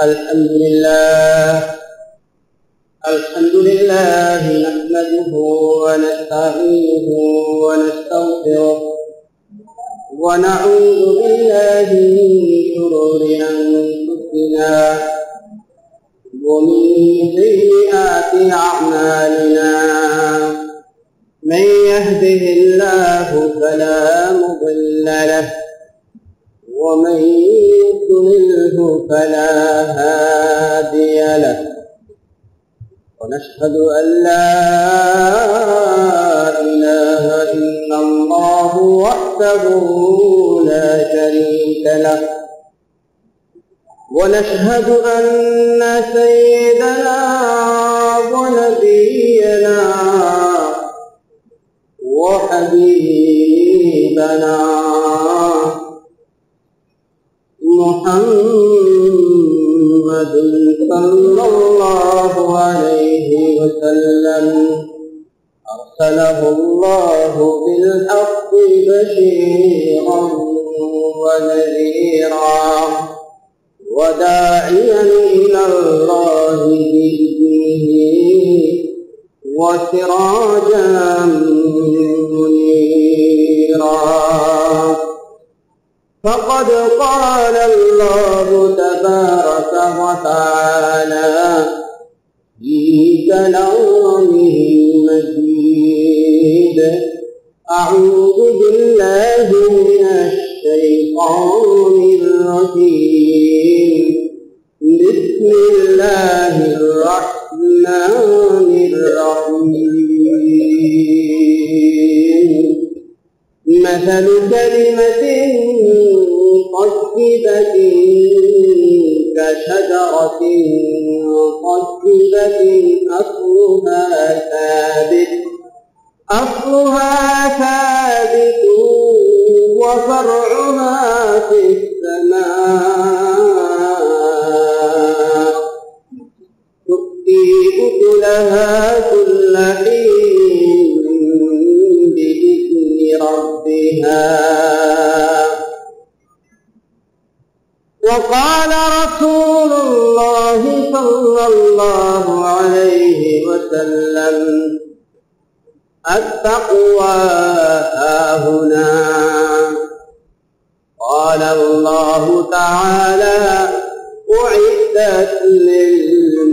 الحمد لله الحمد لله نحمده ونستعينه ونستغفره ونعوذ بالله من شرور أنفسنا ومن سيئات أعمالنا. من يهده الله فلا مضل له ومن يضلله فلا هادي له. ونشهد أن لا إله إلا الله وحده لا شريك له. ونشهد أن سيدنا ونبينا وحبيبنا محمد صلى الله عليه وسلم أرسله الله بالحق بشيرا ونذيرا وداعيا إلى الله بإذنه وسراجا منيرا فقد قال الله تبارك وتعالى في كلامه المجيد أعوذ بالله من الشيطان الرجيم. بسم الله الرحمن الرحيم. مثل كلمة طيبة كشجرة طيبة أصلها ثابت أصلها ثابت وفرعها في السماء تؤتي أكلها كل حين ربها. وقال رسول الله صلى الله عليه وسلم التقوى هنا قال الله تعالى أعدت للمتقين.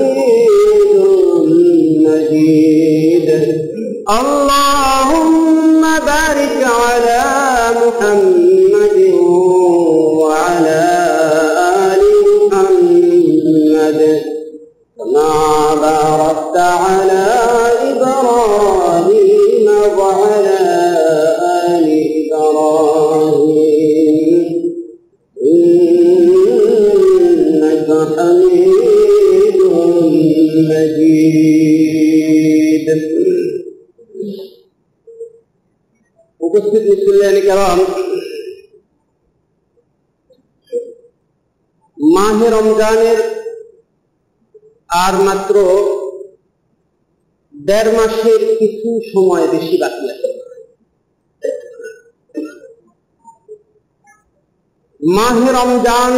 রমজানের আর মাত্র দেড় মাসের কিছু সময় বেশি বাকি আছে। মাহে রমজান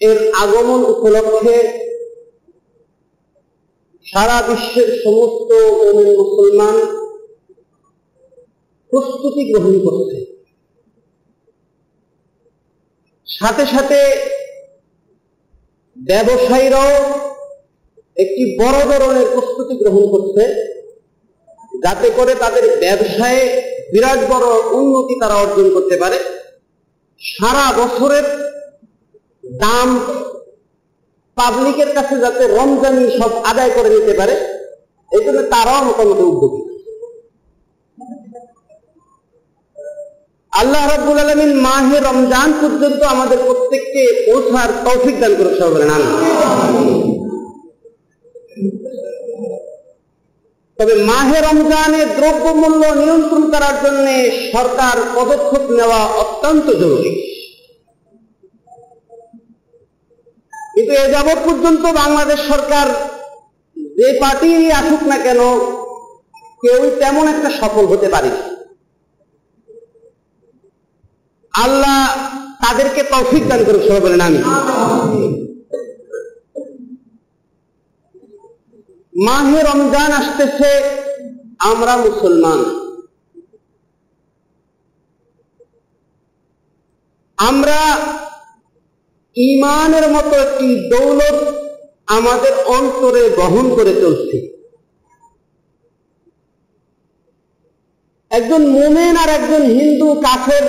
এর আগমন উপলক্ষে সারা বিশ্বের সমস্ত মুসলমান প্রস্তুতি গ্রহণ করছে। সাথে সাথে ব্যবসায়ীরাও একটি বড় ধরনের প্রস্তুতি গ্রহণ করছে, যাতে করে তাদের ব্যবসায়ে বিরাট বড় উন্নতি তারা অর্জন করতে পারে। সারা বছরের দাম পাবলিকের কাছে যাতে রমজানি সব আদায় করে নিতে পারে এই জন্য তারাও মোটামুটি উদ্যোগী। আল্লাহ রাব্বুল আলমিন মাহে রমজান পর্যন্ত আমাদের প্রত্যেককে পৌঁছার তৌফিক দান করে বলেন আমিন। তবে মাহে রমজানে দ্রব্যমূল্য নিয়ন্ত্রণ করার জন্য সরকার পদক্ষেপ নেওয়া অত্যন্ত জরুরি কিন্তু এ যাবৎ পর্যন্ত বাংলাদেশ সরকার যে পার্টি আসুক না কেন কেউ তেমন একটা সফল হতে পারেনি আল্লাহ তাদেরকে তৌফিক দান করুক, সবাই বলেন আমি মাহে রমজান আসতেছে, আমরা মুসলমান। আমরা ইমানের মতো একটি দৌলত আমাদের অন্তরে বহন করে চলছি। একজন মোমেন আর একজন হিন্দু কাফের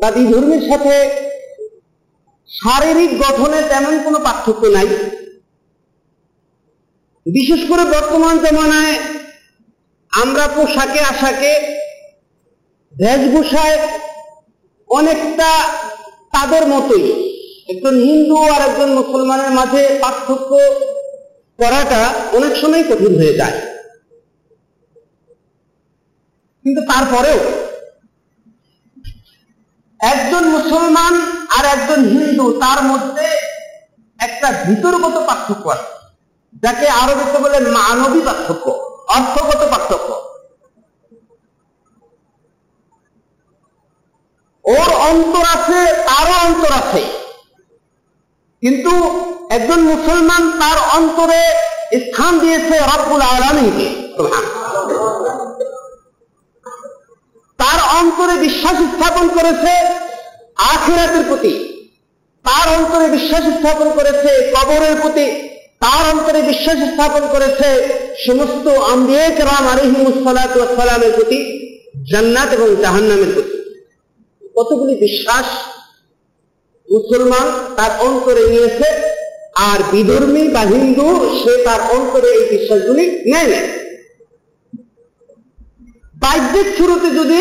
বা বিধর্মীর সাথে শারীরিক গঠনে তেমন কোনো পার্থক্য নাই। বিশেষ করে বর্তমান জমানায় আমরা পোশাকে, আশাকে বেশভূষায় অনেকটা তাদের মতোই। একজন হিন্দু আর একজন মুসলমানের মাঝে পার্থক্য করাটা অনেক সময় কঠিন হয়ে যায়। কিন্তু তারপরেও একজন মুসলমান আর একজন হিন্দু, তার মধ্যে একটা ভিতরগত পার্থক্য আছে। যাকে আরবিতে বলে মানবী পার্থক্য, অর্থগত পার্থক্য। ওর অন্তর আছে, তারও অন্তর আছে। কিন্তু একজন মুসলমান তার অন্তরে স্থান দিয়েছে রব্বুল আলমীকে অন্তরে বিশ্বাস স্থাপন করেছে আখিরাতের প্রতি। তার অন্তরে বিশ্বাস স্থাপন করেছে কবরের প্রতি। তার অন্তরে বিশ্বাস স্থাপন করেছে সমস্ত আম্বিয়েক রাম আলহিমুসালামের প্রতি, জান্নাত এবং জাহান্নামের প্রতি। কতগুলি বিশ্বাস মুসলমান তার অন্তরে নিয়েছে আর বিধর্মী বা হিন্দু সে তার অন্তরে এই বিশ্বাসগুলি নেয় নেয় বাহ্যিক শুরুতে যদি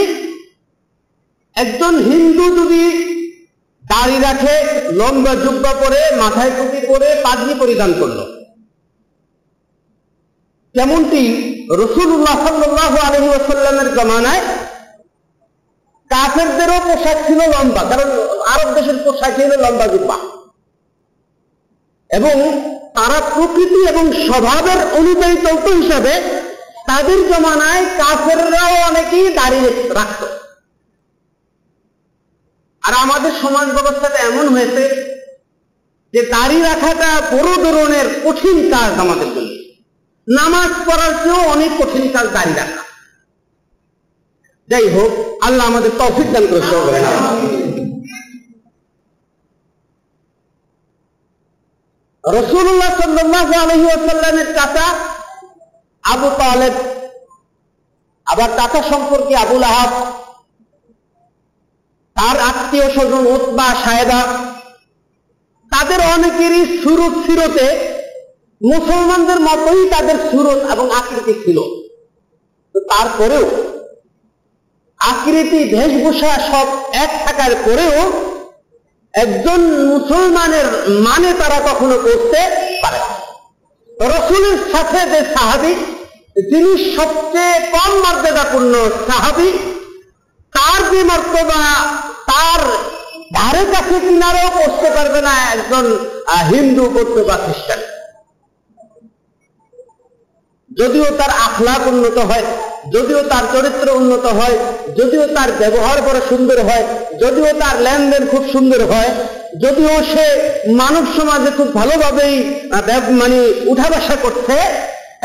একজন হিন্দু যদি দাড়ি রাখে, লম্বা জুব্বা পরে, মাথায় টুপি পরে পাগড়ি পরিধান করল। যেমনটি রসুল্লাহ সাল্লাহ আলহি ওসাল্লামের জমানায় কাফেরদেরও পোশাক ছিল লম্বা, কারণ আরব দেশের পোশাক ছিল লম্বা জুব্বা। এবং তারা প্রকৃতি এবং স্বভাবের অনুযায়ী চলত হিসাবে তাদের জমানায় কাফেররাও অনেকেই দাঁড়িয়ে রাখত। আর আমাদের সমাজ ব্যবস্থাটা এমন হয়েছে যে দাড়ি রাখাটা বড় ধরনের কঠিন কাজ আমাদের জন্য। নামাজ পড়ার চেয়েও অনেক কঠিন কাজ দাড়ি রাখা। যাই হোক, আল্লাহ আমাদের তৌফিক দান করে সহকারে রসুল্লাহ সাল্লাহ আলহি আসাল্লামের চাচা আবু তালেব, আবার চাচা সম্পর্কে আবুল আহাব তার আত্মীয় স্বজন ওতবা সাহেবা তাদের অনেকেরই সুরত ফিরতে মুসলমানদের মতোই তাদের সুরত এবং আকৃতি ছিল। তারপরেও আকৃতি, বেশভূষা সব এক থাকার পরেও একজন মুসলমানের মানে তারা কখনো করতে পারে রসুলের সাথে যে সাহাবি, যিনি সবচেয়ে কম মর্যাদাপূর্ণ সাহাবি তার যে মর্তবা, তার ধারে কাছে কিনারেও করতে পারবে না একজন হিন্দু করতে বা খ্রিস্টান। যদিও তার আখলাক উন্নত হয়, যদিও তার চরিত্র উন্নত হয়, যদিও তার ব্যবহার বড় সুন্দর হয়, যদিও তার লেনদেন খুব সুন্দর হয়, যদিও সে মানব সমাজে খুব ভালোভাবেই মানে উঠা বসা করছে,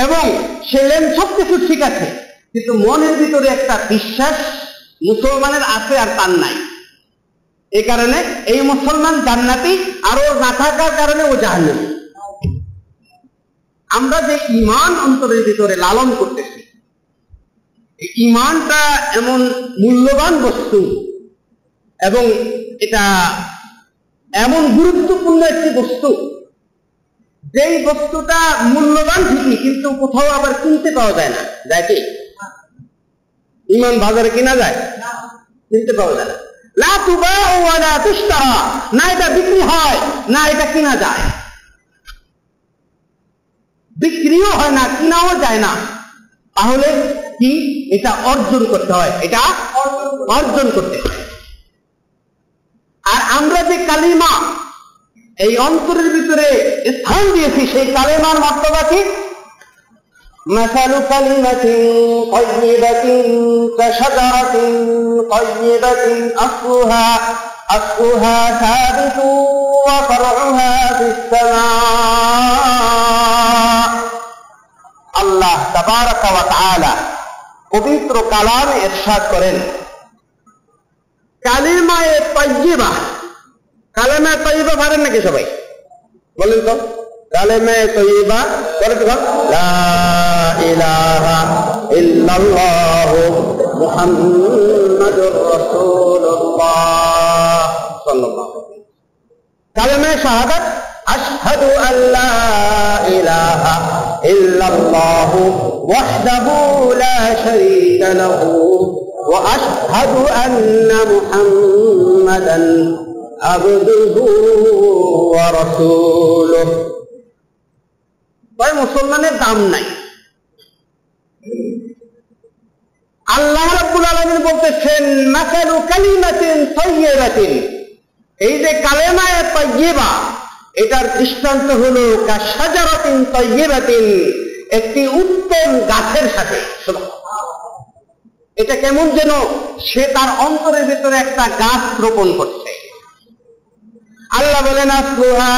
এবং সে লেন সবকিছু ঠিক আছে, কিন্তু মনের ভিতরে একটা বিশ্বাস মুসলমানের আছে আর তার নাই। এই কারণে এই মুসলমান জান্নাতি আরও না থাকার কারণে ও জাহান্নামী। আমরা যে ইমান অন্তরের ভিতরে লালন করতেছি ইমানটা এমন মূল্যবান বস্তু এবং এটা এমন গুরুত্বপূর্ণ একটি বস্তু, যেই বস্তুটা মূল্যবান ঠিকই, কিন্তু কোথাও আবার কিনতে পাওয়া যায় না। যায় ইমান বাজারে কিনা যায়? কিনতে পাওয়া যায় না। না এটা বিক্রি হয় না এটা কিনা যায়। বিক্রিও হয় না কিনাও যায় না। তাহলে কি? এটা অর্জন করতে হয়। এটা অর্জন করতে হয়। আর আমরা যে কালিমা এই অন্তরের ভিতরে স্থান দিয়েছি সেই কালেমার মর্তবা কি? مثل كلمة طيبة كشجرة طيبة أصلها أصلها ثابت وفرعها في السماء আল্লাহ তাবারক ওয়া তাআলা পবিত্র কালামে ইরশাদ করেন কালিমায়ে তাইয়্যিবা কালেমায়ে তাইয়্যিবা পারেন নাকি সবাই বলেন তো কালেমায়ে তাইয়্যিবা বলেন তো লা ইলাহা ইল্লাল্লাহ মুহাম্মাদুর রাসূলুল্লাহ সাল্লাল্লাহু কালেমায়ে শাহাদাত আশহাদু আল্লা ইলাহা ইল্লাল্লাহ ওয়াহদাহু লা শারীকা লাহু وأشهد أن محمدا عبده ورسوله তাই মুসলমানের দাম নাই আল্লাহ রাব্বুল আলামিন বলতেছেন মাসালু কালিমাতিন তাইয়্যিবাতিন। এই যে কালেমায়ে তাইয়্যিবা, এটার দৃষ্টান্ত হলো কাশাজারাতিন তাইয়্যিবাতিন। একটি উত্তম গাছের সাথে এটা কেমন যেন সে তার অন্তরের ভেতরে একটা গাছ রোপণ করছে। আল্লাহ বলেন, আসলুহা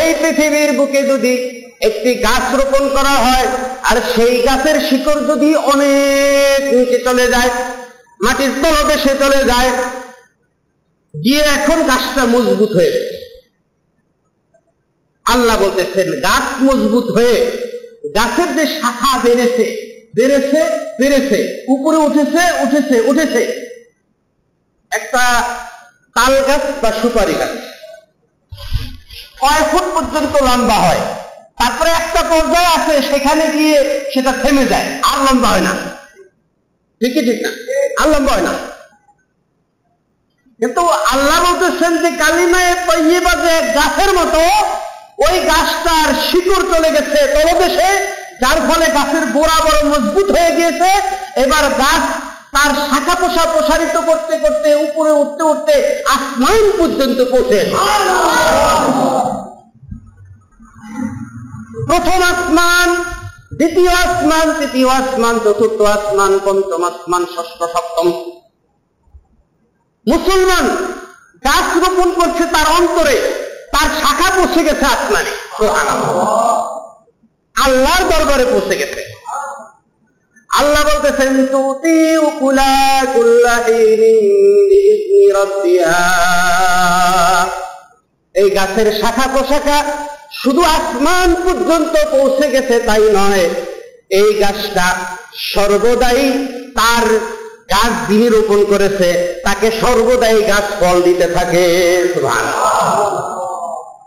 এই পৃথিবীর বুকে যদি একটি গাছ রোপণ করা হয়, আর সেই গাছের শিকড় যদি অনেক নিচে চলে যায়, মাটির তলদেশে চলে যায়, গিয়ে এখন গাছটা মজবুত হয়ে আল্লাহ বলতেছেন, গাছ মজবুত হয়ে গাছের যে শাখা বেড়েছে বেড়েছে বেড়েছে, উপরে উঠেছে উঠেছে উঠেছে, একটা তাল গাছ বা সুপারি গাছ। কয় ফুট পর্যন্ত লম্বা হয়। তারপরে একটা পর্যায়ে আছে সেখানে গিয়ে সেটা থেমে যায়। আর লম্বা হয় না। ঠিকই ঠিক না? আর লম্বা হয় না। কিন্তু আল্লাহ বলতেছেন যে কালিমায় তৈবা যে গাছের মতো, ওই গাছটার শিকড় চলে গেছে তলদেশে, যার ফলে গাছের গোড়া বড় মজবুত হয়ে গিয়েছে। এবার গাছ তার শাখা পোষা প্রসারিত করতে করতে, উপরে উঠতে উঠতে আসমান পর্যন্ত পৌঁছে প্রথম আসমান, দ্বিতীয় আসমান, তৃতীয় আসমান, চতুর্থ আসমান, পঞ্চম আসমান, ষষ্ঠ, সপ্তম। মুসলমান গাছ রোপণ করছে তার অন্তরে, তার শাখা পৌঁছে গেছে আসমানে আল্লাহর দরবারে পৌঁছে গেছে। আল্লাহ বলতেছেন তুতি উকুলা এই গাছের শাখা প্রশাখা শুধু আসমান পর্যন্ত পৌঁছে গেছে তাই নয়, এই গাছটা সর্বদাই তার গাছ যিনি রোপণ করেছে, তাকে সর্বদাই গাছ ফল দিতে থাকে।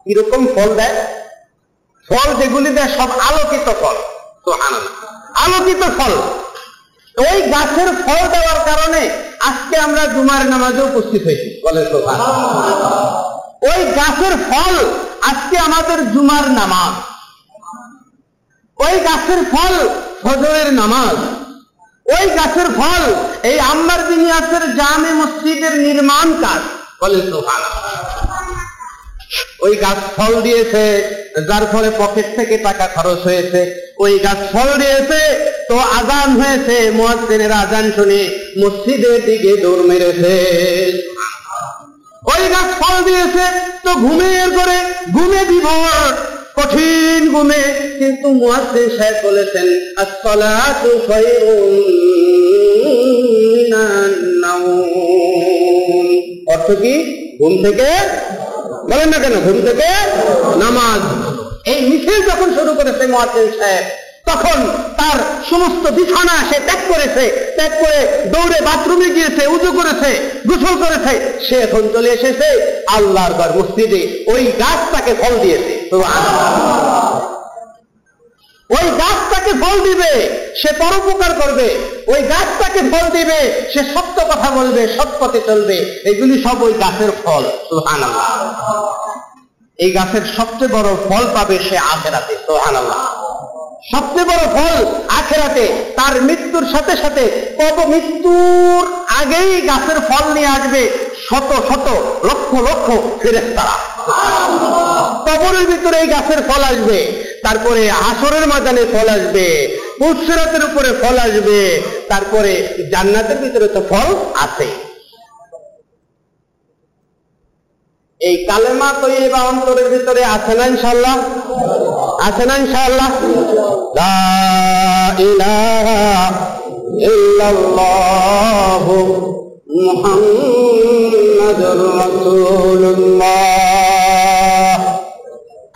কীরকম ফল দেয়? ফল যেগুলি দেয় সব আলোকিত ফল। আলোকিত ফল। ওই গাছের ফল দেওয়ার কারণে আজকে আমরা জুমার নামাজে উপস্থিত হয়েছি। বলেন তো ওই গাছের ফল আজকে আমাদের জুমার নামাজ। ওই গাছের ফল ফজরের নামাজ। ওই গাছের ফল এই আম্বার বিনিয়াসের জামে মসজিদের নির্মাণ কাজ। বলেন তো ওই গাছ ফল দিয়েছে, যার ফলে পকেট থেকে টাকা খরচ হয়েছে। ওই গাছ ফল দিয়েছে, তো আজান হয়েছে মহাজেনের আজান শুনে মসজিদের দিকে দৌড় মেরেছে। ওই গাছ ফল দিয়েছে, তো ঘুমের করে, ঘুমে বিভোর। কঠিন ঘুমে কিন্তু মুয়াজ্জিন সাহেব বলেছেন, আসসালাতু খায়রুম মিনান অর্থ কি? ঘুম থেকে বলেন না কেন? ঘুম থেকে নামাজ। এই মিছিল যখন শুরু করেছে মুয়াজ্জিন সাহেব তখন তার সমস্ত বিছানা সে ত্যাগ করেছে, ত্যাগ করে দৌড়ে বাথরুমে গিয়েছে, উজু করেছে, গোসল করেছে। সে এখন চলে এসেছে, আল্লাহর ঘর মসজিদে ওই গাছ তাকে ফল দিয়েছে। ওই গাছটাকে ফল দিবে, সে পরোপকার করবে। ওই গাছটাকে ফল দিবে, সে সত্য কথা বলবে, সৎ পথে চলবে। এগুলি সব ওই গাছের ফল, সুবহানাল্লাহ। এই গাছের সবচেয়ে বড় ফল পাবে সে আখেরাতে, সুবহানাল্লাহ। সবচেয়ে বড় ফল আখেরাতে তার মৃত্যুর সাথে সাথে কত মৃত্যুর আগেই গাছের ফল নিয়ে আসবে শত শত লক্ষ লক্ষ ফেরেস্তারা কবরের ভিতরে এই গাছের ফল আসবে, তারপরে আসরের ময়দানে ফল আসবে উৎসরাতের উপরে ফল আসবে, তারপরে জান্নাতের ভিতরে তো ফল আছে এই কালেমা তৈবা অন্তরের ভিতরে আছে না ইনশাল্লাহ আছে না ইনশাল্লাহ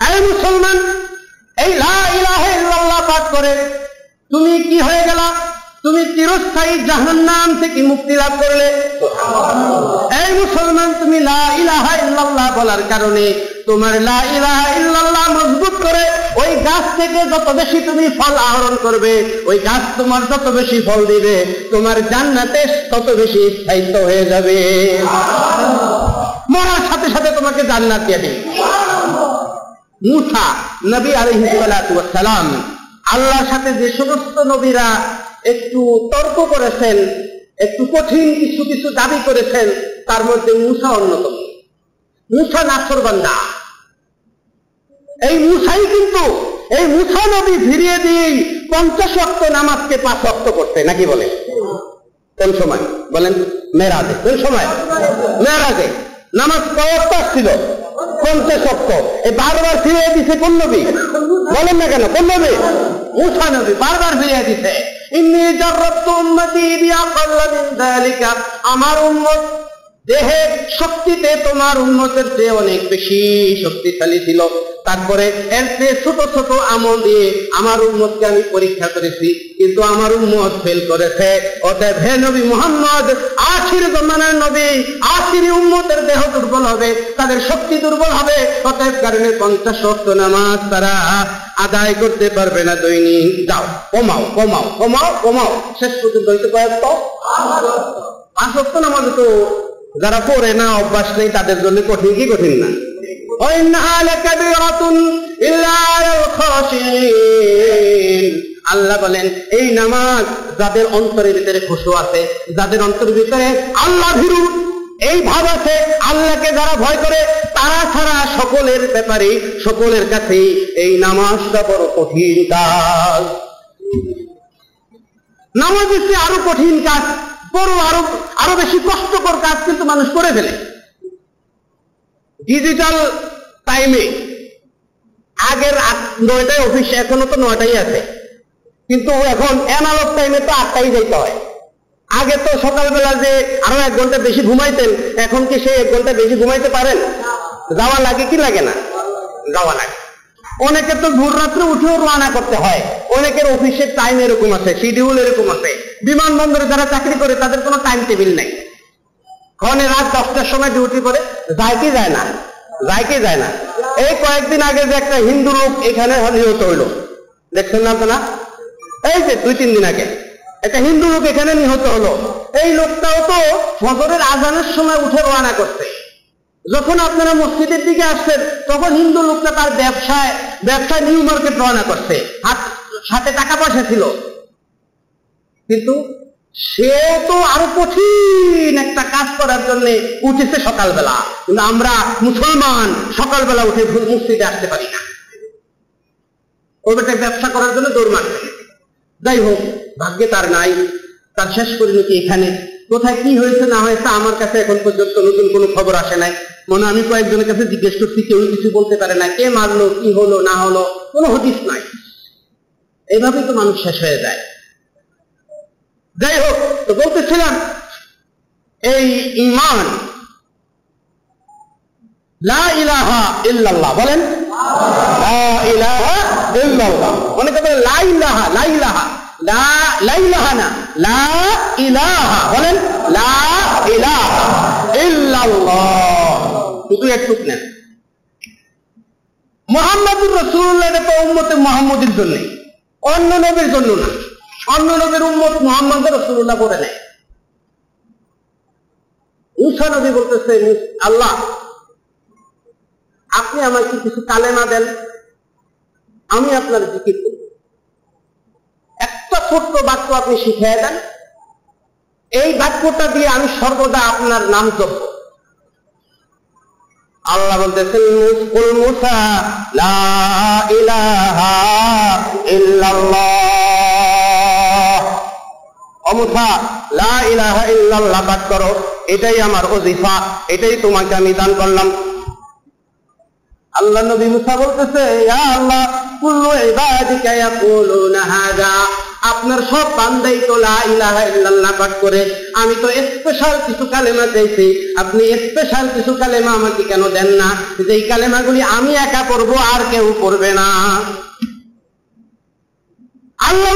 এই মুসলমান, এই লা ইলাহা ইল্লাল্লাহ পাঠ করে তুমি কি হয়ে গেলা? তুমি চিরস্থায়ী জাহান্নাম থেকে মুক্তি লাভ করলে। এই মুসলমান, তুমি লা ইলাহা ইল্লাল্লাহ বলার কারণে তোমার লা ইলাহা ইল্লাল্লাহ মজবুত করে ওই গাছ থেকে যত বেশি তুমি ফল আহরণ করবে, ওই গাছ তোমার যত বেশি ফল দিবে, তোমার জান্নাতে তত বেশি স্থায়িত্ব হয়ে যাবে। মরার সাথে সাথে তোমাকে জান্নাত দিয়ে মুসা, নবী আলহিসালাম আল্লাহর সাথে যে সমস্ত নবীরা একটু তর্ক করেছেন, একটু কঠিন কিছু কিছু দাবি করেছেন, তার মধ্যে মুসা অন্যতম। মুসা নাসর বান্দা। এই মুসাই কিন্তু, এই মুসা নবী ফিরিয়ে দিয়েই পঞ্চাশ অক্ট নামাজকে পাঁচ অক্ট করতে নাকি বলে? কোন সময়? বলেন মেরাজে কোন সময়? মেরাজে নামাজ কয়ক্ত ছিল পঞ্চাশ অক্ট এই বারবার ফিরিয়ে দিছে কোন নবী? বলেন না কেন, কোন নবী? মুসা নবী বারবার ফিরিয়ে দিছে। আমার উম্মত, দেহে শক্তিতে তোমার উন্মতের চেয়ে অনেক বেশি শক্তিশালী ছিল। তারপরে এর চেয়ে ছোট ছোট আমল দিয়ে আমার উন্মতকে আমি পরীক্ষা করেছি, কিন্তু আমার উন্মত ফেল করেছে। অতএব হে নবী মোহাম্মদ, আখির জমানার নবী, আখির উন্মতের দেহ দুর্বল হবে, তাদের শক্তি দুর্বল হবে, অতএব কারণে পঞ্চাশ শক্ত নামাজ তারা আদায় করতে পারবে না দৈনিক। যাও, কমাও কমাও কমাও কমাও। শেষ পর্যন্ত হইতে কয়েক পাঁচ শক্ত নামাজ তো যারা পড়ে না, অভ্যাস নেই, তাদের জন্য কঠিন কি কঠিন না? আল্লাহ বলেন, এই নামাজ যাদের অন্তরের ভিতরে খুশু আছে, যাদের অন্তরের ভিতরে আল্লাহ ভীরু এই ভাব আছে, আল্লাহকে যারা ভয় করে, তারা ছাড়া সকলের ব্যাপারে, সকলের কাছে এই নামাজটা বড় কঠিন কাজ। নামাজ হচ্ছে আরও কঠিন কাজ, বড় আরও আরও বেশি কষ্টকর কাজ কিন্তু মানুষ করে ফেলে। ডিজিটাল টাইমে আগের নয়টায় অফিস এখনও তো নয়টাই আছে। কিন্তু এখন অ্যানালগ টাইমে তো আটটাই যেতে হয়। আগে তো সকালবেলা যে আরও এক ঘণ্টা বেশি ঘুমাইতেন, এখন কি সে এক ঘণ্টা বেশি ঘুমাইতে পারেন? যাওয়া লাগে কি লাগে না? যাওয়া লাগে। অনেকে তো ভোর রাত্রে উঠেও রওনা করতে হয়। অনেকের অফিসের টাইম এরকম আছে শিডিউল এরকম আছে। বিমানবন্দরে যারা চাকরি করে, তাদের কোনো টাইম টেবিল নাই। কনে রাত দশটার সময় ডিউটি করে, যায় কি যায় না? যায় কি যায় না? এই কয়েকদিন আগে যে একটা হিন্দু লোক এখানে নিহত হইল। দেখছেন না তো না এই যে দুই, তিন দিন আগে। একটা হিন্দু লোক এখানে নিহত হলো। এই লোকটাও তো ফজরের আজানের সময় উঠে রওনা করছে। যখন আপনারা মসজিদের দিকে আসছেন, তখন হিন্দু লোকটা তার ব্যবসায় ব্যবসায় নিউ মার্কেট রওনা করছে। হাত, সাথে টাকা পয়সা ছিল। কিন্তু সেও তো আরও কঠিন একটা কাজ করার জন্য উঠেছে সকালবেলা। কিন্তু আমরা মুসলমান, সকালবেলা উঠে মসজিদে আসতে পারি না। ওটা ব্যবসা করার জন্য দৌড় মারতে যাই হোক ভাগ্যে তার নাই, তার শেষ পরিণতি এখানে। কোথায় কি হয়েছে না হয়েছে আমার কাছে এখন পর্যন্ত নতুন কোনো খবর আসে নাই। মনে আমি কয়েকজনের কাছে জিজ্ঞেস করছি, কেউ কিছু বলতে পারে না, কে মারলো, কি হলো, না হলো, কোনো হদিস নাই। এইভাবেই তো মানুষ শেষ হয়ে যায়। যাই হোক তো বলতেছিলাম, এই ইমান লা ইলাহা ইল্লাল্লাহ, বলেন? লা ইলাহা ইল্লাল্লাহ। অনেকে বলে লা ইলাহা লা ইলাহা। লা লা বলেন একটু নেন। মোহাম্মদুর জন্য অন্য নবীর জন্য না। অন্য নবীর উম্মত মোহাম্মদ রসুল্লাহ করে নেয়। মুসা নবী বলতেছে, আল্লাহ, আপনি আমাকে কিছু কালেমা দেন? আমি আপনার জিকির করি। ছোট্ট বাক্য আপনি শিখিয়ে দেন। এই বাক্যটা দিয়ে আমি সর্বদা আপনার নাম জপব আল্লাহ বলতেছেন, মুসকুল মুসা, লা ইলাহা ইল্লাল্লাহ। লা ইলাহা ইল্লাল্লাহ করো, এটাই আমার ওজিফা, এটাই তোমাকে আমি দান করলাম। আল্লাহ নবী মুসা বলতেছে, ইয়া আল্লাহ, কুল্লু ইবাদিকা ইয়াকুলুনা আপনার সব বান্দাই তো লা ইলাহা ইল্লাল্লাহ পাঠ করে। আমি তো স্পেশাল কিছু কালেমা চাইছি। আপনি স্পেশাল কিছু কালেমা আমাকে কেন দেন না? যেই কালেমাগুলি আমি একা পড়ব, আর কেউ পড়বে না। আল্লাহ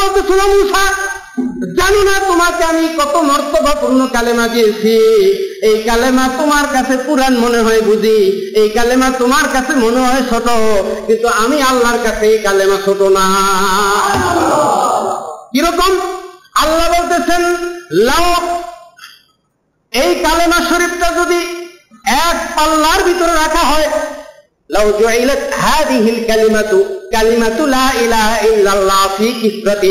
মুসা, জানি না তোমাকে আমি কত মর্তবাপূর্ণ কালেমা দিয়েছি। এই কালেমা তোমার কাছে পুরান মনে হয় বুঝি। এই কালেমা তোমার কাছে মনে হয় ছোট। কিন্তু আমি আল্লাহর কাছে এই কালেমা ছোট না। কিরকম আল্লাহ বলতেছেন লাও এই কালেমা শরীফটা যদি এক পাল্লার ভিতরে রাখা হয় لو جعلت هذه الكلمة كلمة لا إله إلا الله في كسرة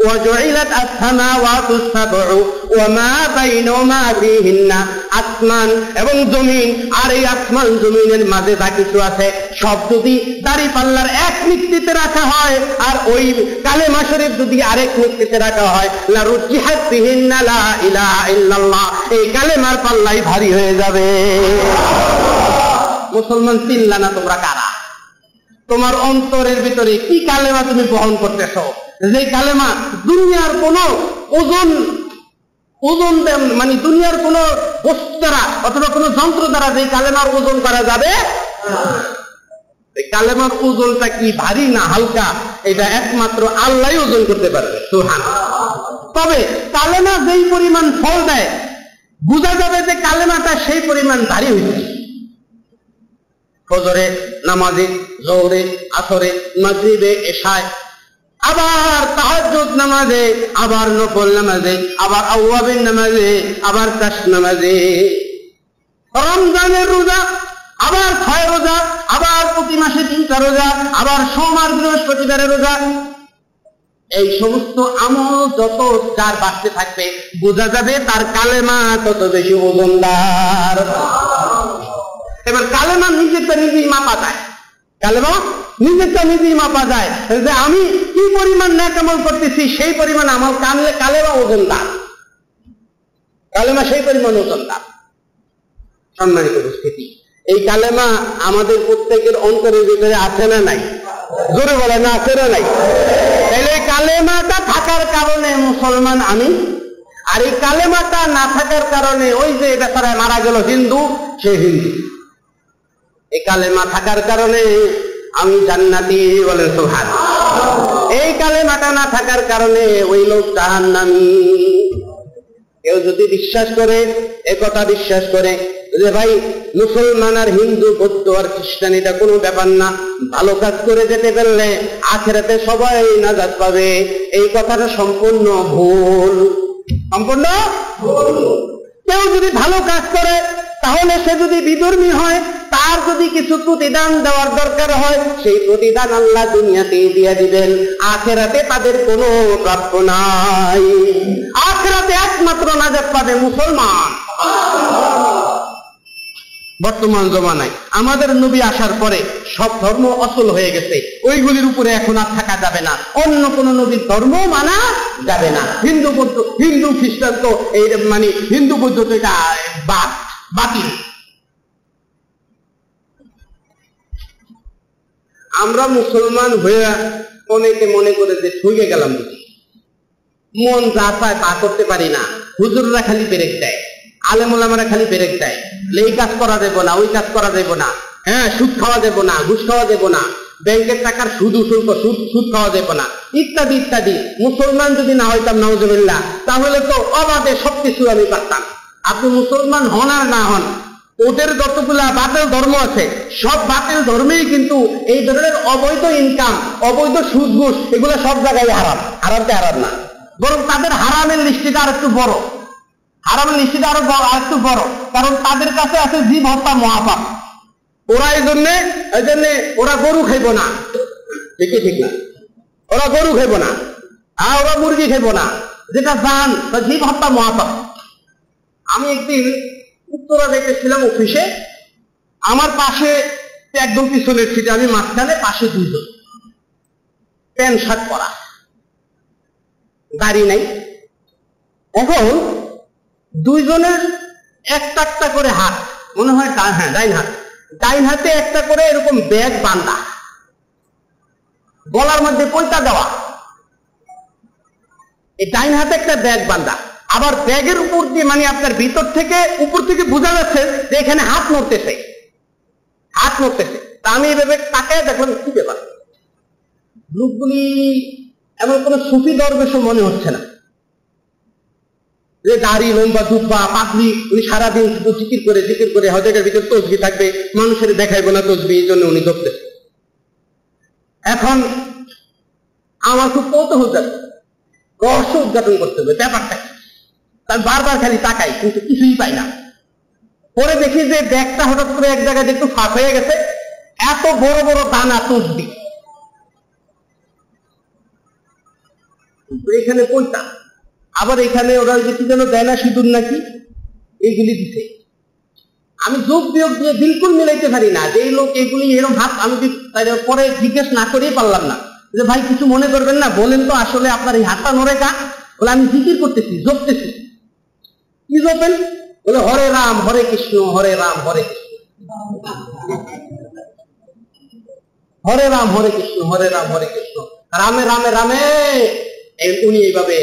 وجعلت السماوات السبع وما بينهما فيهن আসমান এবং জমিন আর এই আসমান জমিনের মাঝে যা কিছু আছে সব যদি দাড়ি পাল্লার এক মিষ্টিতে রাখা হয় আর ওই কালেমা শরীফ যদি আরেক মিষ্টিতে রাখা হয় লা রুজিহাত বিহিন্না লা ইলাহা ইল্লাল্লাহ এই কালেমার পাল্লাই ভারী হয়ে যাবে মুসলমান চিনলা না তোমরা কারা তোমার অন্তরের ভিতরে কি কালেমা তুমি বহন করতেছ যে কালেমা, দুনিয়ার কোন ওজন ওজন মানে দুনিয়ার কোন বস্তু দ্বারা অথবা কোন যন্ত্র দ্বারা যে কালেমার ওজন করা যাবে? কালেমার ওজনটা কি ভারী না হালকা, এটা একমাত্র আল্লাহ ওজন করতে পারবে সুহান তবে কালেমা যেই পরিমাণ ফল দেয়, বোঝা যাবে যে কালেমাটা সেই পরিমাণ ভারী হয়েছে। ফজরে, নামাজে জোরে আসরে, মাগরিবে, এশায় আবার তাহাজ্জুদ নামাজে, আবার নফল নামাজে, আবার আওয়াবের নামাজে, আবার কাশ নামাজে। রমজানের রোজা, আবার ছয় রোজা, আবার প্রতি মাসে তিনটা রোজা, আবার সোমবার, বৃহস্পতিবারের রোজা। এই সমস্ত আমল যত যার বাড়তে থাকবে, বোঝা যাবে তার কালেমা তত বেশি ওজনদার। এবার কালেমা নিজেরটা নিজেই মাপা যায়। নিজেরটা নিজেই মাপা যায়। যে আমি কি পরিমাণ করতেছি, সেই পরিমাণ কানলে কালেমা কালেমা সেই পরিমাণ সম্মানিত উপস্থিতি, এই কালেমা আমাদের প্রত্যেকের অন্তরের ভিতরে আছে না নাই? জোরে বলে না আছে না নাই? তাহলে এই কালেমাটা থাকার কারণে মুসলমান আমি, আর এই কালেমাটা না থাকার কারণে ওই যে বেচারায় মারা গেল হিন্দু, সে হিন্দু। এই কালেমা থাকার কারণে আমি জান্নাতি বলেন সোহান এই কালেমাটা না থাকার কারণে ওই লোক জাহান্নামী। কেউ যদি বিশ্বাস করে একথা বিশ্বাস করে যে ভাই, মুসলমান আর হিন্দু, বৌদ্ধ আর খ্রিস্টান, এটা কোনো ব্যাপার না। ভালো কাজ করে যেতে পারলে আখেরাতে সবাই নাজাদ পাবে। এই কথাটা সম্পূর্ণ ভুল। সম্পূর্ণ কেউ যদি ভালো কাজ করে তাহলে সে যদি বিধর্মী হয়, তার যদি কিছু প্রতিদান দেওয়ার দরকার হয়, সেই প্রতিদান আল্লাহ দুনিয়াতেই দিয়ে দিবেন। আখেরাতে তাদের কোনো প্রাপ্য নাই। আখেরাতে একমাত্র নাজাত পাবে মুসলমান। বর্তমান জমানায় আমাদের নবী আসার পরে সব ধর্ম অচল হয়ে গেছে। ওইগুলির উপরে এখন আর থাকা যাবে না। অন্য কোন নবীর ধর্ম মানা যাবে না। হিন্দু বৌদ্ধ হিন্দু খ্রিস্টান তো এই মানে হিন্দু বৌদ্ধ তো এটা বাদ। বাতিল আমরা মুসলমান হয়ে অনেকে মনে করে যে ঠকে গেলাম মন যা চায় তা করতে পারি না। হুজুররা খালি বেরেক দেয়, আলেমুলামারা খালি বেরেক দেয়। এই কাজ করা যাব না, ওই কাজ করা যাব না। হ্যাঁ সুদ খাওয়া যাব না, ঘুষ খাওয়া যাব না। ব্যাংকের টাকার সুদ, শুল্ক, সুদ সুদ খাওয়া যাব না। ইত্যাদি ইত্যাদি। মুসলমান যদি না হইতাম নজরুল্লাহ তাহলে তো অবাধে সবকিছু আমি পারতাম। আপনি মুসলমান হন আর না হন, ওদের যতগুলা বাতিল ধর্ম আছে, সব বাতিল ধর্মেই কিন্তু এই ধরনের অবৈধ ইনকাম অবৈধ সুদ ঘুষ এগুলো সব জায়গায় হারাম হারামতে হারাম না। বরং তাদের হারামের লিস্টিটা আর একটু বড়। হারামের লিস্টিটা আরও আর একটু বড়। কারণ তাদের কাছে আছে জীব হত্যা মহাপাপ। ওরা এই জন্যে এই জন্যে ওরা গরু খাইব না। ঠিকই, ঠিক না? ওরা গরু খাইব না। আর ওরা মুরগি খাইব না। যেটা জান জীব হত্যা মহাপাপ। আমি একদিন উত্তরা দেখেছিলাম অফিসে, আমার পাশে একদম পিছনের সিটে আমি মাঝখানে পাশে দুইজন। প্যান্ট, শার্ট পরা। দাড়ি নাই। এখন দুইজনের একটা একটা করে হাত, মনে হয় ডান হ্যাঁ ডাইন হাত। ডাইন হাতে একটা করে এরকম ব্যাগ বান্ধা। গলার মধ্যে পয়সা দেওয়া? এই ডাইন হাতে একটা ব্যাগ বান্ধা। আবার ব্যাগের উপর দিয়ে মানে আপনার ভিতর থেকে উপর থেকে বোঝা যাচ্ছে যে এখানে হাত নড়তেছে। হাত নড়তেছে। তা আমি এভাবে তাকায় দেখলাম কি ব্যাপার। লোকগুলি এমন কোন সুফি দরবেশও মনে হচ্ছে না। যে দাড়ি, লম্বা দুব্বা পাগলি উনি সারাদিন শুধু জিকির করে জিকির করে হয়তো এটার ভিতর তসবি থাকবে, মানুষের দেখাইবো না তসবি, এই জন্য উনি ধরতেছে। এখন আমার খুব কৌতূহল যাচ্ছে রহস্য উদ্ঘাটন করতে হবে, ব্যাপারটা তাই বারবার খালি তাকাই, কিন্তু কিছুই পাই না। পরে দেখি যে ব্যাগটা হঠাৎ করে এক জায়গায় একটু ফাঁক হয়ে গেছে। এত বড় বড় দানা তসবি এখানে পয়সা আবার এখানে ওরা যে কি যেন দেয় না সিঁদুর নাকি? এইগুলি দিছে। আমি যোগ বিয়োগ দিয়ে বিলকুল মিলাইতে পারি না যে লোক এগুলি এরকম ভাব আমি পরে জিজ্ঞেস না করেই পারলাম না। যে ভাই, কিছু মনে করবেন না, বলেন তো আসলে আপনার এই হাতটা নড়ে কা বলে, আমি জিকির করতেছি, জপতেছি। কি জপেন বলে, হরে রাম, হরে কৃষ্ণ, হরে রাম, হরে হরে রাম, হরে কৃষ্ণ, হরে রাম, হরে কৃষ্ণ। রামে রামে রামে! উনি এইভাবে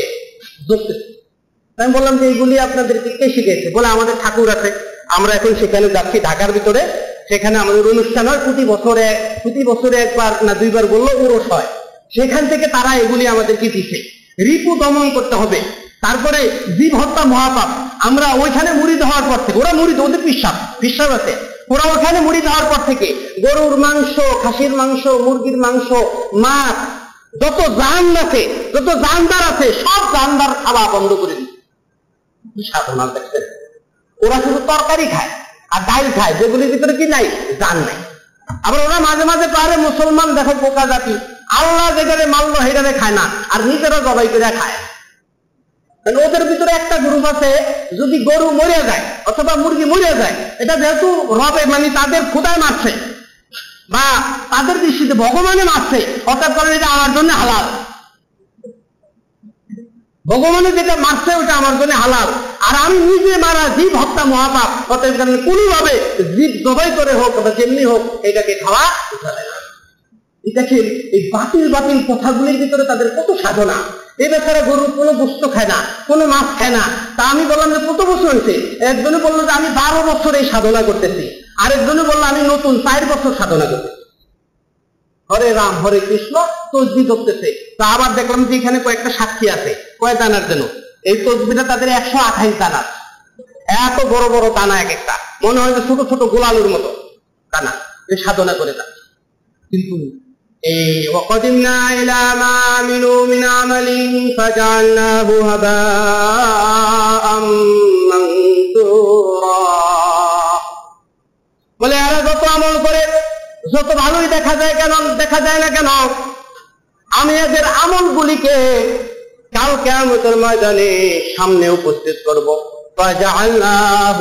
আমি বললাম যে, এইগুলি আপনাদেরকে কে শিখেছে বলে, আমাদের ঠাকুর আছে। আমরা এখন সেখানে যাচ্ছি ঢাকার ভিতরে। সেখানে আমাদের অনুষ্ঠান হয়। প্রতি বছরে প্রতি বছরে একবার না দুইবার বলল উরস হয়। সেখান থেকে তারা এগুলি আমাদেরকে দিচ্ছে। রিপু দমন করতে হবে। তারপরে জীব হত্যা মহাপাপ। আমরা ওইখানে মুড়ি হওয়ার পর থেকে, ওরা মুড়ি ওদের বিশ্বাস বিশ্বাস আছে। ওরা ওখানে মুড়ি দেওয়ার পর থেকে গরুর মাংস, খাসির মাংস, মুরগির মাংস, মাছ, যত জান আছে, যত জানদার আছে, সব জানদার খাওয়া বন্ধ করে দিচ্ছে। ওরা শুধু তরকারি খায় আর ডাল খায়, যেগুলির ভিতরে কি নাই? জান নাই। আবার ওরা মাঝে মাঝে পারে মুসলমান দেখো পোকা জাতি, আল্লাহ যেখানে মাল্য হেরানে খায় না, আর নিজেরা জবাই করে খায়। কারণ ওদের ভিতরে একটা গ্রুপ আছে, যদি গরু মরে যায় অথবা মুরগি মরে যায়, এটা যেহেতু রবে মানে তাদের ক্ষুদায় মারছে বা তাদের দৃষ্টিতে ভগবানে মারছে অর্থাৎ করেন এটা আমার জন্য হালাল। ভগবানে যেটা মারছে, ওটা আমার জন্য হালাল। আর আমি নিজে মারা জীব হত্যা মহাপাপ, অতএব কারণে কোনোভাবে জীব জবাই করে হোক বা যেমনি হোক, এটাকে খাওয়া যাবে না। এটাকে এই বাতিল বাতিল কথাগুলির ভিতরে তাদের কত সাধনা? এ বেচারা গরু কোনো বস্তু খায় না, কোনো মাছ খায় না। তা আমি বললাম যে, কত বছর হয়েছে? একজনে বলল যে, আমি বারো বছর এই সাধনা করতেছি। আরেকজনে বলল, আমি নতুন চার বছর সাধনা করতেছি। হরে রাম, হরে কৃষ্ণ, তসবি করতেছে তা আবার দেখলাম যে, এখানে কয়েকটা সাক্ষী আছে, কয় দানার জন্য? এই তসবিটা তাদের একশো আঠাইশ দানা। এত বড় বড় দানা এক একটা। মনে হয় যে ছোট ছোট গোলালুর মতো দানা। এই সাধনা করে যাচ্ছে। কিন্তু এই وقدمنا إلى ما عملوا من عمل فجعلناه هباء منثورا বলে এরা যত আমল করে যত ভালোই দেখা যায় কেন দেখা যায় না কেন আমি এদের আমলগুলিকে কাল কেমতের ময়দানে সামনে উপস্থিত করব فجعلناه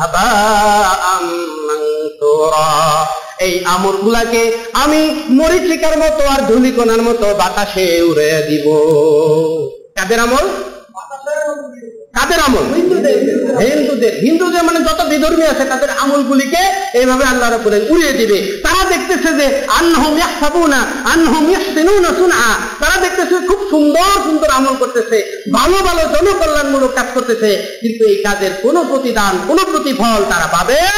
هباء منثورا এই আমলগুলাকে আমি মরিচিকার মতো আর ধুলিকণার মতো বাতাসে উড়ে দিব। কাদের আমল? কাদের আমল? হিন্দুদের। হিন্দুদের মানে যত বিধর্মী আছে, তাদের আমলগুলিকে এইভাবে আল্লাহর উপরে উড়িয়ে দিবে। তারা দেখতেছে যে আন্নহম ইয়াহসাবুনা আন্নহম ইয়াহসিনুনা সুনআ। তারা দেখতেছে খুব সুন্দর সুন্দর আমল করতেছে। ভালো ভালো জনকল্যাণমূলক কাজ করতেছে। কিন্তু এই কাজের কোনো প্রতিদান, কোনো প্রতিফল তারা পাবে না।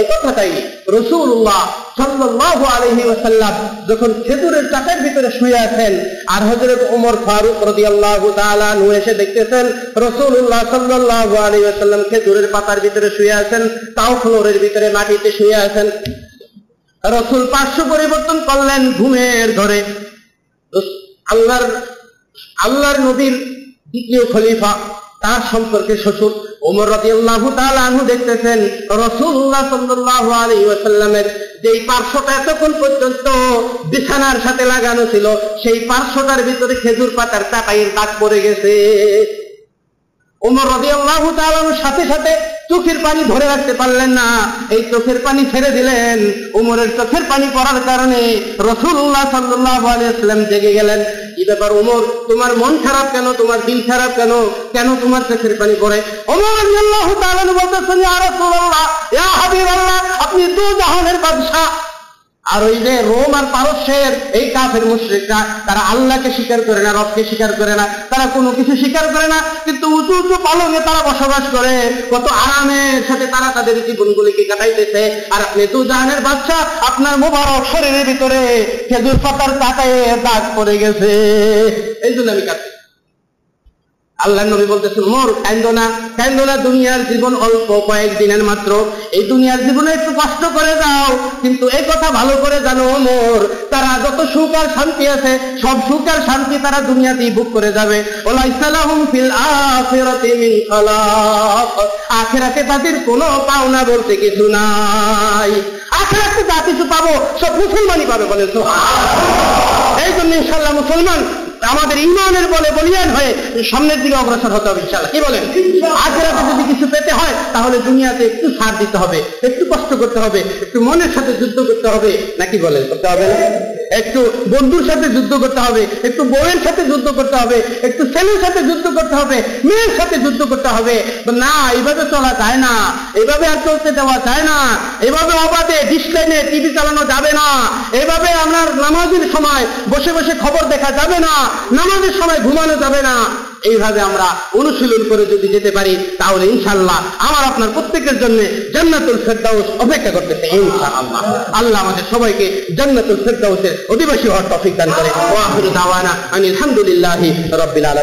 এই কথাটাই রসুল্লাহ সাল্লাল্লাহু আলাইহি ওয়াসাল্লাম যখন খেজুরের চাকের ভিতরে শুয়ে আছেন, আর হযরত ওমর ফারুক রাদিয়াল্লাহু তাআলা নু এসে দেখতেছেন রাসূলুল্লাহ সাল্লাল্লাহু আলাইহি ওয়াসাল্লাম খেজুরের পাতার ভিতরে শুয়ে আছেন, তাও ফ্লোরের ভিতরে মাটিতে শুয়ে আছেন। রসুল পার্শ্ব পরিবর্তন করলেন ঘুমের ধরে আল্লাহর আল্লাহর নবীর দ্বিতীয় খলিফা তার সম্পর্কে শ্বশুর ওমর রাদিয়াল্লাহু তাআলা আনহু দেখতেছেন, রাসূলুল্লাহ সাল্লাল্লাহু আলাইহি ওয়াসাল্লামের যেই পার্শ্বটা এতক্ষণ পর্যন্ত বিছানার সাথে লাগানো ছিল, সেই পার্শ্বটার ভিতরে খেজুর পাতার চাটাইয়ের দাগ পড়ে গেছে। ওমর রাদিয়াল্লাহু তাআলার সাথে সাথে চোখের পানি ধরে রাখতে পারলেন না। এই চোখের পানি ছেড়ে দিলেন। ওমরের চোখের পানি পড়ার কারণে রসুল্লাহ সাল্লাল্লাহু আলাইহি ওয়াসাল্লাম জেগে গেলেন। কি ব্যাপার, ওমর, তোমার মন খারাপ কেন? তোমার দিল খারাপ কেন? কেন তোমার চোখের পানি পড়ে? ওমর আল্লাহ বলতেছেন আপনি দু জাহানের বাদশা। আর ওই যে রোম আর পারস্যের এই কাফের মুশ্রিকরা, তারা আল্লাহকে স্বীকার করে না, রবকে স্বীকার করে না, তারা কোনো কিছু স্বীকার করে না, কিন্তু উঁচু উঁচু পালনে তারা বসবাস করে। কত আরামের সাথে তারা তাদের জীবনগুলিকে কাটাইতেছে। আর আপনি দু জাহানের বাচ্চা আপনার মোবারক শরীরের ভিতরে খেজুর পাতার কাটায় দাগ পড়ে গেছে। এই জন্য আমি কাটছি আল্লাহ নবী বলতেছেন মোর কান্দ না কান্দ না, দুনিয়ার জীবন অল্প কয়েকদিনের মাত্র। এই দুনিয়ার জীবনে একটু কষ্ট করে যাও, কিন্তু এই কথা ভালো করে জানো মোর তারা যত সুখ আর শান্তি আছে, সব সুখ আর শান্তি তারা দুনিয়াতেই ভোগ করে যাবে। ওলাইসালাহুম ফিল আখিরাতি মিন খালাক। আখিরাতে তাদের কোনো পাওনা বলতে কিছু নাই। আখিরাতে যা কিছু পাবো, সব মুসলমানই পাবে বলে তো এই জন্য ইনশাল্লাহ মুসলমান আমাদের ইমানের বলে বলিয়ান হয়ে সামনের দিকে অগ্রসর হতে হবে ইনশাল্লাহ কি বলেন? আখেরাতে যদি কিছু পেতে হয়, তাহলে দুনিয়াতে একটু সার দিতে হবে, একটু কষ্ট করতে হবে, একটু মনের সাথে যুদ্ধ করতে হবে। নাকি বলেন, করতে হবে? একটু বন্ধুর সাথে যুদ্ধ করতে হবে, একটু বউয়ের সাথে যুদ্ধ করতে হবে, একটু ছেলের সাথে যুদ্ধ করতে হবে, মেয়ের সাথে যুদ্ধ করতে হবে। না, এইভাবে চলা যায় না এভাবে আর চলতে দেওয়া যায় না এভাবে অবাধে ডিসপ্লেনে টিভি চালানো যাবে না এভাবে আমরা নামাজের সময় বসে বসে খবর দেখা যাবে না, নামাজের সময় ঘুমানো যাবে না। এইভাবে আমরা অনুশীলন করে যদি যেতে পারি, তাহলে ইনশাল্লাহ আমার আপনার প্রত্যেকের জন্য জান্নাতুল ফেরদাউস অপেক্ষা করতেছে, ইনশাআল্লাহ। আল্লাহ আমাদের সবাইকে জান্নাতুল ফেরদাউসের অধিবাসী হওয়ার টপিক দান করে। আলহামদুলিল্লাহ রব্বিল আলামিন।